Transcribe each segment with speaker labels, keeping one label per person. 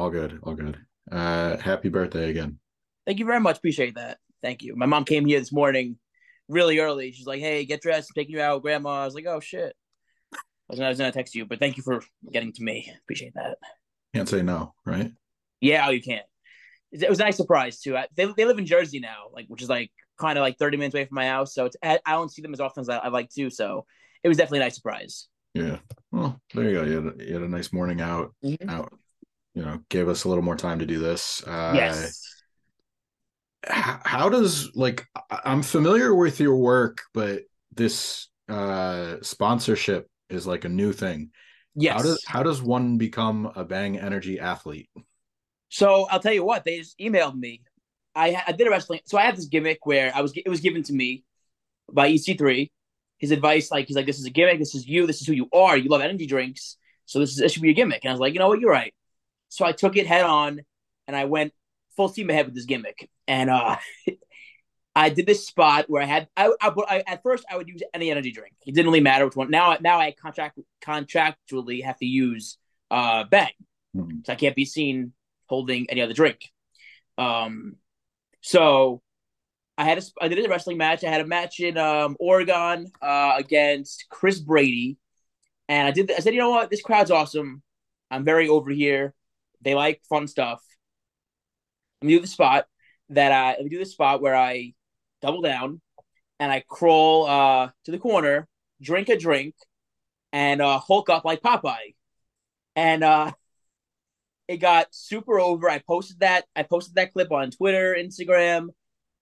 Speaker 1: All good, all good. Uh, happy birthday again.
Speaker 2: Thank you very much. Appreciate that. Thank you. My mom came here this morning really early. She's like, "Hey, get dressed. I'm taking you out, Grandma." I was like, "Oh shit." I was, gonna, I was gonna text you, but thank you for getting to me. Appreciate that.
Speaker 1: Can't say no, right?
Speaker 2: Yeah, oh, you can't. It was a nice surprise too. They they live in Jersey now, like which is like kind of like 30 minutes away from my house. So it's I don't see them as often as I, I like to. So it was definitely a nice surprise.
Speaker 1: Yeah. Well, there you go. You had, you had a nice morning out. Mm-hmm. Out. You know, gave us a little more time to do this. Uh,
Speaker 2: yes.
Speaker 1: How, how does like I'm familiar with your work, but this uh sponsorship is like a new thing.
Speaker 2: Yes.
Speaker 1: How does how does one become a Bang Energy athlete?
Speaker 2: So I'll tell you what, they just emailed me. I I did a wrestling, so I had this gimmick where I was it was given to me by EC3 his advice, like he's like, this is a gimmick, this is you, this is who you are. You love energy drinks, so this is this should be a gimmick. And I was like, you know what, you're right. So I took it head on, and I went full steam ahead with this gimmick. And uh, I did this spot where I had I, I, I, at first I would use any energy drink. It didn't really matter which one. Now now I contract contractually have to use uh Bang, mm-hmm. so I can't be seen holding any other drink. Um, so I had a, I did a wrestling match. I had a match in um, Oregon uh, against Chris Brady, and I did. I said, you know what, this crowd's awesome. I'm very over here. They like fun stuff. Me do the spot that I me do the spot where I double down and I crawl uh, to the corner, drink a drink, and uh, Hulk up like Popeye. And uh, it got super over. I posted that. I posted that clip on Twitter, Instagram.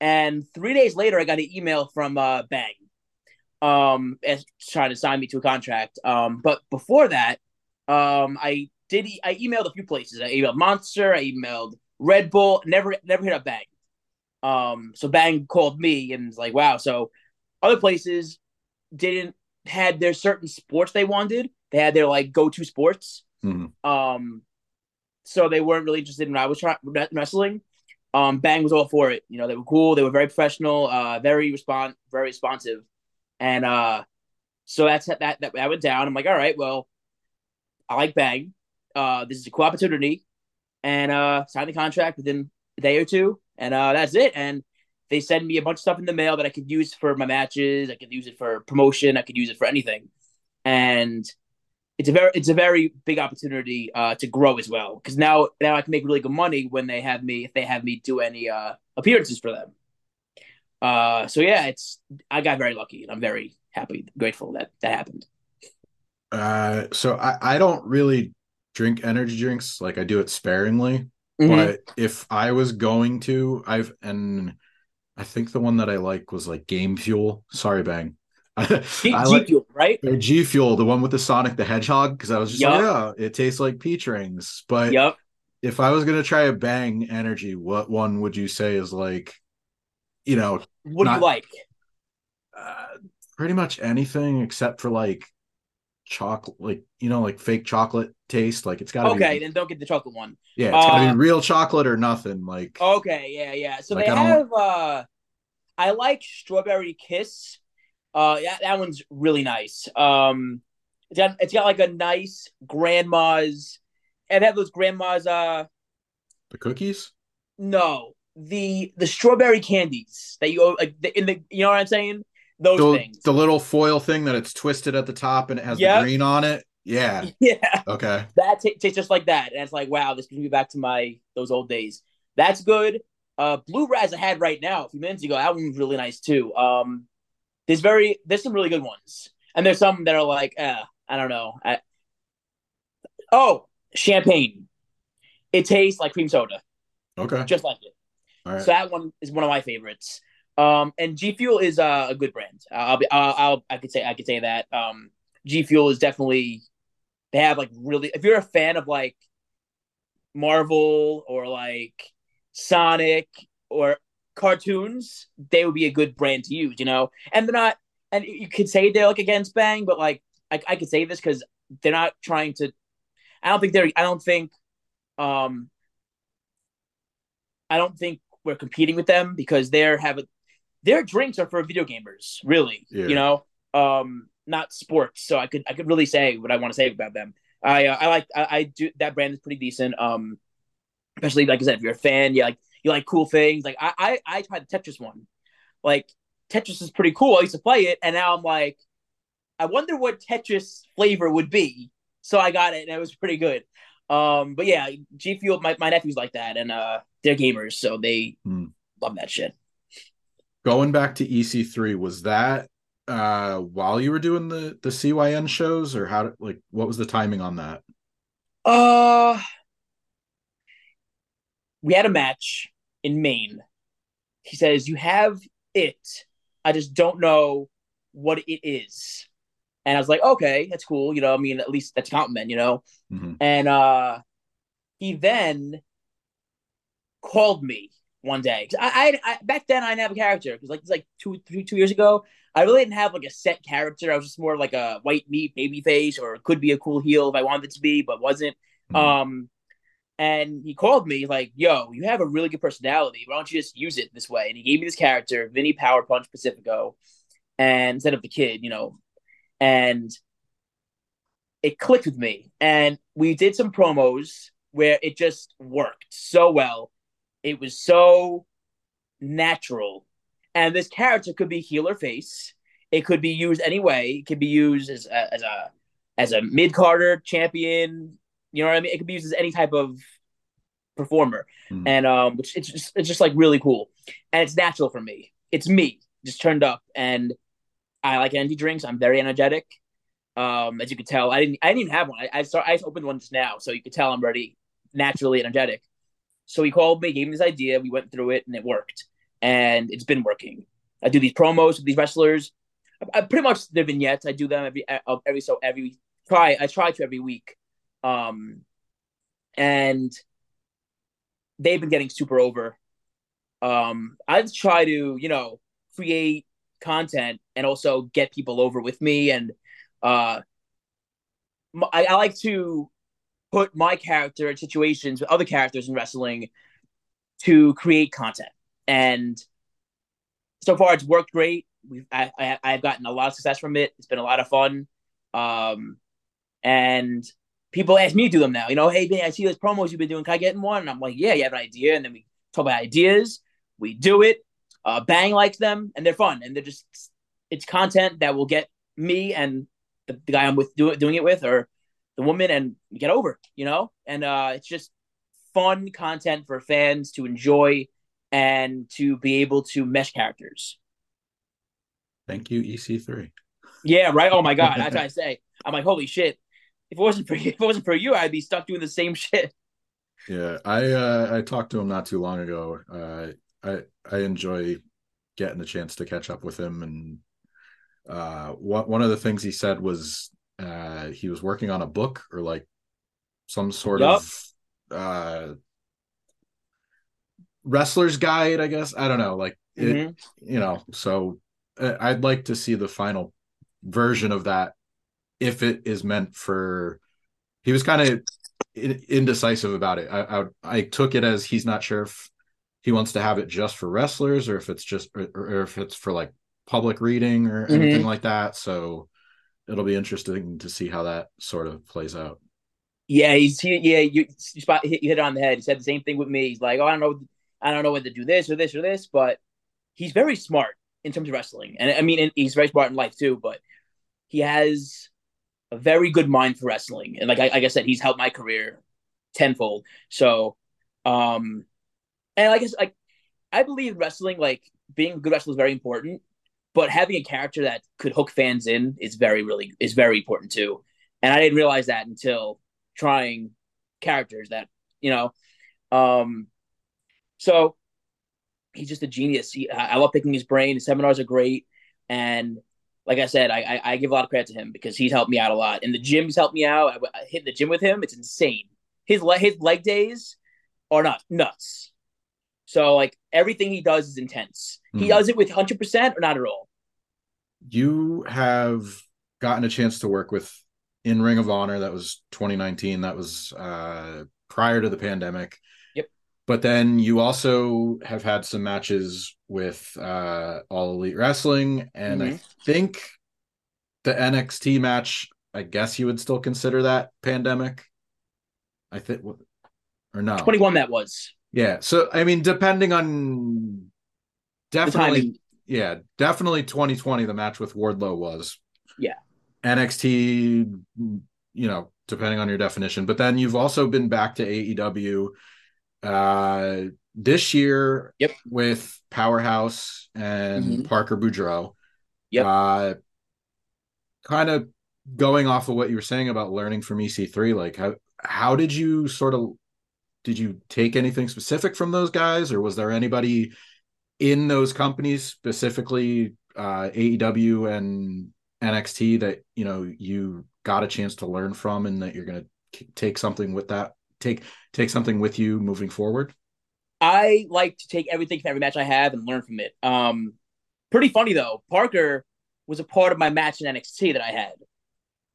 Speaker 2: And three days later, I got an email from uh, Bang, um, trying to sign me to a contract. Um, but before that, um, I did. he, I emailed a few places. I emailed Monster. I emailed Red Bull. Never, never hit up Bang. Um, so Bang called me and was like, "Wow." So other places didn't had their certain sports they wanted. They had their like go to sports.
Speaker 1: Mm-hmm.
Speaker 2: Um, so they weren't really interested in I was trying wrestling um, Bang was all for it. You know, they were cool. They were very professional, uh, very respond, very responsive, and uh, so that's that, that that went down. I'm like, all right, well, I like Bang. Uh, this is a cool opportunity, and uh, signed the contract within a day or two, and uh, that's it. And they send me a bunch of stuff in the mail that I could use for my matches. I could use it for promotion. I could use it for anything, and it's a very it's a very big opportunity uh, to grow as well because now now I can make really good money when they have me if they have me do any uh, appearances for them. Uh, so yeah, it's I got very lucky and I'm very happy, grateful that that happened.
Speaker 1: Uh, so I I don't really drink energy drinks like I do it sparingly, mm-hmm. but if I was going to, I've and I think the one that I like was like Game Fuel. Sorry, Bang.
Speaker 2: G, like, Fuel, right?
Speaker 1: Or G Fuel, the one with the Sonic the Hedgehog, because I was just yep. like, yeah, it tastes like peach rings. But
Speaker 2: yep.
Speaker 1: if I was gonna try a Bang Energy, what one would you say is like, you know,
Speaker 2: what not, do you like?
Speaker 1: Uh, pretty much anything except for like chocolate, like you know, like fake chocolate taste. Like it's got to
Speaker 2: okay.
Speaker 1: Be, okay.
Speaker 2: then don't get the chocolate one.
Speaker 1: Yeah, it's uh, gotta be uh, real chocolate or nothing. Like
Speaker 2: okay, yeah, yeah. So like they have. uh I like strawberry kiss uh, yeah, that one's really nice. Um, it's got it's got like a nice grandma's. And have those grandma's. Uh,
Speaker 1: the cookies.
Speaker 2: No, the the strawberry candies that you like in the you know what I'm saying. Those
Speaker 1: the,
Speaker 2: things.
Speaker 1: The little foil thing that it's twisted at the top and it has yep. the green on it. Yeah.
Speaker 2: Yeah.
Speaker 1: Okay.
Speaker 2: That t- tastes just like that, and it's like, wow, this brings me back to my those old days. That's good. Uh, Blue Raz I had right now a few minutes ago. That one was really nice too. Um, there's very there's some really good ones, and there's some that are like, eh, I don't know. I, oh, champagne. It tastes like cream soda.
Speaker 1: Okay.
Speaker 2: Just like it. So that one is one of my favorites. Um, and G Fuel is uh, a good brand. I'll be, I'll, I'll, I could say, I could say that. Um, G Fuel is definitely, they have like really, if you're a fan of like Marvel or like Sonic or cartoons, they would be a good brand to use, you know? And they're not, and you could say they're like against Bang, but like, I, I could say this because they're not trying to, I don't think they're, I don't think, um, I don't think we're competing with them because they're having, their drinks are for video gamers, really, yeah. you know? Um, not sports. So I could, I could really say what I want to say about them. I, uh, I like, I, I do, that brand is pretty decent. Um, especially like I said, if you're a fan, you like you like cool things. Like I I, I tried the Tetris one. Like Tetris is pretty cool. I used to play it, and now I'm like, I wonder what Tetris flavor would be. So I got it, and it was pretty good. Um, but yeah, G Fuel, my, my nephew's like that, and uh, they're gamers, so they hmm. love that shit.
Speaker 1: Going back to EC3, was that uh while you were doing the the CYN shows, or how? Like, what was the timing on that?
Speaker 2: Uh, we had a match in Maine. He says, You have it. I just don't know what it is. And I was like, okay, that's cool. You know, I mean, at least that's a compliment, you know? Mm-hmm. And uh he then called me one day. I, I, I, back then I didn't have a character because like it's like two, three, two years ago. I really didn't have like a set character. I was just more like a white meat baby face, or it could be a cool heel if I wanted it to be, but wasn't. Mm-hmm. Um, and he called me like, "Yo, you have a really good personality. Why don't you just use it this way?" And he gave me this character, Vinny Power Punch Pacifico, and instead of the kid, you know, and it clicked with me. And we did some promos where it just worked so well. It was so natural, and this character could be heel or face. It could be used any way. It could be used as a, as a as a mid carder champion, you know what I mean? It can be used as any type of performer, mm. and um, which it's just it's just like really cool, and it's natural for me. It's me just turned up, and I like energy drinks. I'm very energetic. Um, as you could tell, I didn't I didn't even have one. I I, start, I opened one just now, so you could tell I'm already naturally energetic. So he called me, gave me this idea. We went through it, and it worked, and it's been working. I do these promos with these wrestlers. I, I pretty much the vignettes. I do them every every so every try. I try to every week um, and they've been getting super over. Um, I try to, you know, create content and also get people over with me. And uh, I, I like to put my character in situations with other characters in wrestling to create content. And so far, it's worked great. We've I, I I've gotten a lot of success from it. It's been a lot of fun. Um, and people ask me to do them now. You know, hey, man, I see those promos you've been doing. Can I get in one? And I'm like, yeah, you have an idea. And then we talk about ideas. We do it. Uh, Bang likes them, and they're fun, and they're just it's content that will get me and the, the guy I'm with do, doing it with, or the woman, and get over. You know, and uh, it's just fun content for fans to enjoy and to be able to mesh characters.
Speaker 1: Thank you, EC3.
Speaker 2: Yeah, right. Oh my god, that's what I say. I'm like, holy shit if it wasn't for you, if it wasn't for you, I'd be stuck doing the same shit.
Speaker 1: Yeah, I uh, I talked to him not too long ago. Uh, I I enjoy getting the chance to catch up with him, and uh, what one of the things he said was uh, he was working on a book or like some sort yep. of uh, wrestler's guide, I guess. I don't know, like it, mm-hmm. you know. So uh, I'd like to see the final version of that if it is meant for he was kind of indecisive about it I, I, I took it as he's not sure if he wants to have it just for wrestlers or if it's just or, or if it's for like public reading or mm-hmm. anything like that so it'll be interesting to see how that sort of plays out.
Speaker 2: Yeah he's he, yeah you, you spot you hit it on the head. He said the same thing with me. He's like oh i don't know i don't know whether to do this or this or this but he's very smart in terms of wrestling. And i mean he's very smart in life too but he has a very good mind for wrestling, and like I, like I said, he's helped my career tenfold. So, um, and like I guess like I believe wrestling, like being a good wrestler, is very important. But having a character that could hook fans in is very, really is very important too. And I didn't realize that until trying characters that you know. Um, so he's just a genius. He, I love picking his brain. His seminars are great, and like I said, I, I, I give a lot of credit to him because he's helped me out a lot. And the gym's helped me out. I, I hit the gym with him. It's insane. His his leg days are not nuts. So like everything he does is intense. Mm. He hmm. does it with hundred percent or not at all.
Speaker 1: You have gotten a chance to work with in Ring of Honor. That was 2019. That was uh, prior to the pandemic. Yep. But then you also have had some matches with uh, All Elite Wrestling, and mm-hmm. I think the NXT match. I guess you would still consider that pandemic. I think or no?
Speaker 2: 21 that was.
Speaker 1: Yeah. So I mean, depending on definitely, yeah, definitely 2020. The match with Wardlow was.
Speaker 2: Yeah.
Speaker 1: NXT, you know, depending on your definition. But then you've also been back to AEW uh this year
Speaker 2: yep.
Speaker 1: with Powerhouse and mm-hmm. Parker Boudreaux.
Speaker 2: Yep.
Speaker 1: Uh kind of going off of what you were saying about learning from EC3, like how how did you sort of did you take anything specific from those guys or was there anybody in those companies specifically uh AEW and NXT that you know you got a chance to learn from and that you're going to take something with that take take something with you moving forward?
Speaker 2: I like to take everything from every match I have and learn from it. Um, pretty funny though. Parker was a part of my match in NXT that I had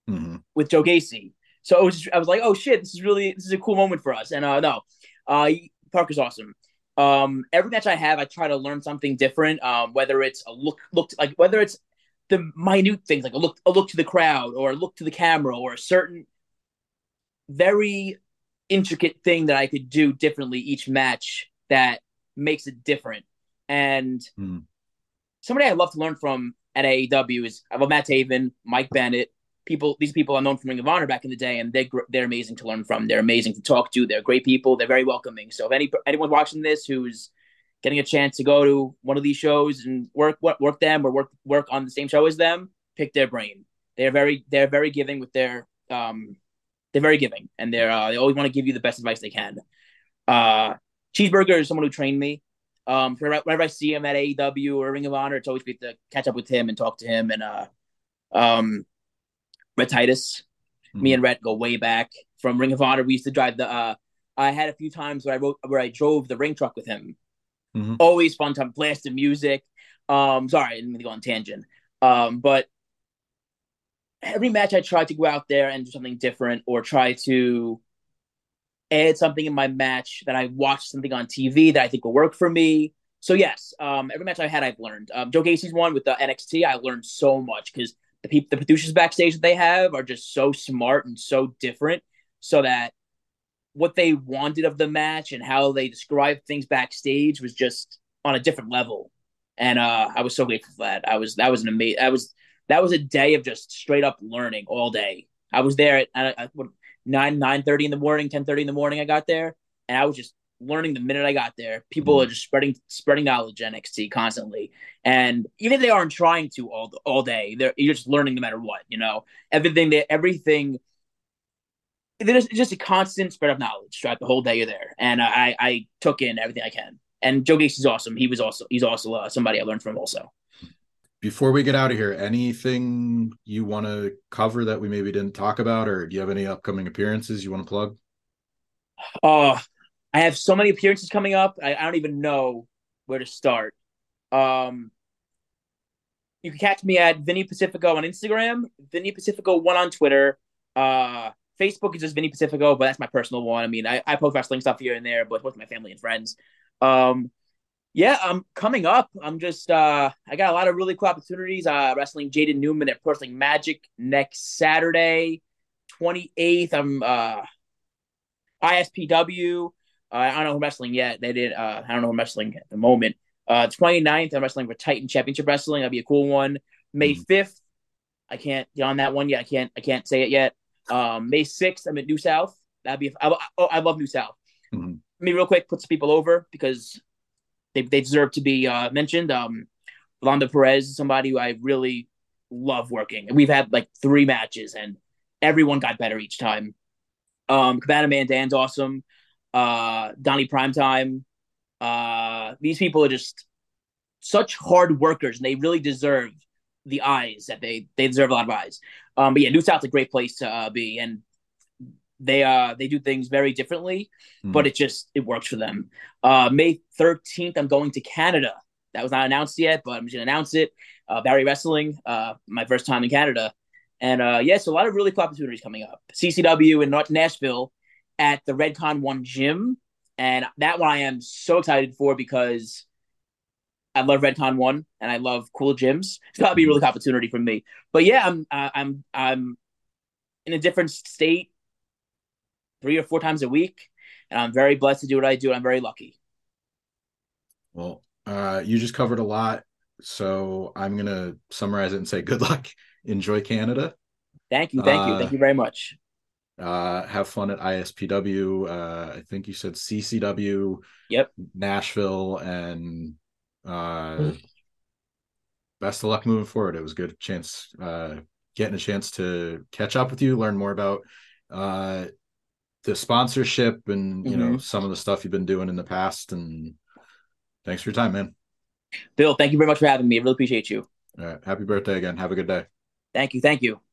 Speaker 1: mm-hmm.
Speaker 2: with Joe Gacy. So it was just, I was like, oh shit, this is really this is a cool moment for us. And uh, no, uh, Parker's awesome. Um, every match I have, I try to learn something different. Um, whether it's a look look like whether it's the minute things like a look a look to the crowd or a look to the camera or a certain very intricate thing that I could do differently each match that makes it different. And
Speaker 1: mm.
Speaker 2: somebody I love to learn from at AEW is I love Matt Taven, Mike Bennett. People, these people are known from Ring of Honor back in the day, and they're they're amazing to learn from. They're amazing to talk to. They're great people. They're very welcoming. So if any anyone watching this who's getting a chance to go to one of these shows and work work, them or work work on the same show as them, pick their brain. They're very they're very giving with their um they're very giving and they're uh, they always want to give you the best advice they can. Uh, Cheeseburger is someone who trained me. Um, whenever I see him at AEW or Ring of Honor, it's always great to catch up with him and talk to him. And uh, um, Rhett Titus, mm-hmm. me and Rhett go way back from Ring of Honor. We used to drive the. Uh, I had a few times where I wrote where I drove the ring truck with him.
Speaker 1: Mm-hmm.
Speaker 2: Always fun time, blasting music. Um, sorry, I didn't mean to go on tangent. Um, but every match I try to go out there and do something different or try to add something in my match that I watched something on TV that I think will work for me. So yes, um, every match I had, I've learned. Um, Joe Gacy's one with the NXT, I learned so much because the people, the producers backstage that they have are just so smart and so different, so that what they wanted of the match and how they described things backstage was just on a different level. And uh, I was so grateful for that. I was that was an amazing. I was that was a day of just straight up learning all day. I was there at, at, at what, nine nine thirty in the morning, ten thirty in the morning. I got there, and I was just learning the minute I got there. People mm-hmm. are just spreading spreading knowledge NXT constantly, and even if they aren't trying to all all day, they're you're just learning no matter what. You know, everything that everything. There's just a constant spread of knowledge throughout the whole day you're there, and I I took in everything I can. And Joe Gacy's awesome. He was also he's also uh, somebody I learned from also
Speaker 1: before we get out of here, anything you want to cover that we maybe didn't talk about, or do you have any upcoming appearances you want to plug?
Speaker 2: Uh, I have so many appearances coming up. I, I don't even know where to start. Um, you can catch me at Vinny Pacifico on Instagram, Vinny Pacifico one on Twitter. Uh, Facebook is just Vinny Pacifico, but that's my personal one. I mean, I, I post wrestling stuff here and there, but with my family and friends. Um, yeah, I'm coming up. I'm just uh I got a lot of really cool opportunities. Uh wrestling Jaden Newman at Wrestling Magic next Saturday, 28th. I'm uh ISPW. Uh, I don't know who I'm wrestling yet. They did uh I don't know who I'm wrestling at the moment. Uh 29th, I'm wrestling for Titan Championship Wrestling. That'd be a cool one. May 5th. Mm-hmm. I can't get on that one yet. I can't I can't say it yet. Um May 6th, I'm at New South. That'd be I, oh, I love New South.
Speaker 1: Mm-hmm. Let
Speaker 2: me real quick put some people over because they, they deserve to be uh, mentioned. Um, Rolando Perez, somebody who I really love working. We've had like three matches, and everyone got better each time. Um, Cabana Man Dan's awesome. Uh, Donnie Primetime. Uh, these people are just such hard workers, and they really deserve the eyes that they they deserve a lot of eyes. Um, but yeah, New South's a great place to uh, be, and they uh they do things very differently, mm. but it just it works for them. Uh, May thirteenth, I'm going to Canada. That was not announced yet, but I'm just gonna announce it. Uh, Barrie Wrestling, uh, my first time in Canada, and uh, yes, yeah, so a lot of really cool opportunities coming up. CCW in North Nashville at the Redcon One gym, and that one I am so excited for because I love Redcon One and I love cool gyms. It's gotta be a really cool opportunity for me. But yeah, I'm uh, I'm I'm in a different state three or four times a week. and I'm very blessed to do what I do. And I'm very lucky.
Speaker 1: Well, uh, you just covered a lot, so I'm gonna summarize it and say good luck. Enjoy Canada.
Speaker 2: Thank you, thank you, thank you very much.
Speaker 1: Uh, have fun at ISPW. Uh, I think you said CCW.
Speaker 2: Yep.
Speaker 1: Nashville and uh, best of luck moving forward. It was a good chance, uh, getting a chance to catch up with you, learn more about uh, the sponsorship and you mm-hmm. know some of the stuff you've been doing in the past. And thanks for your time, man.
Speaker 2: Bill, thank you very much for having me. I really appreciate you.
Speaker 1: All right. Happy birthday again. Have a good day.
Speaker 2: Thank you. Thank you.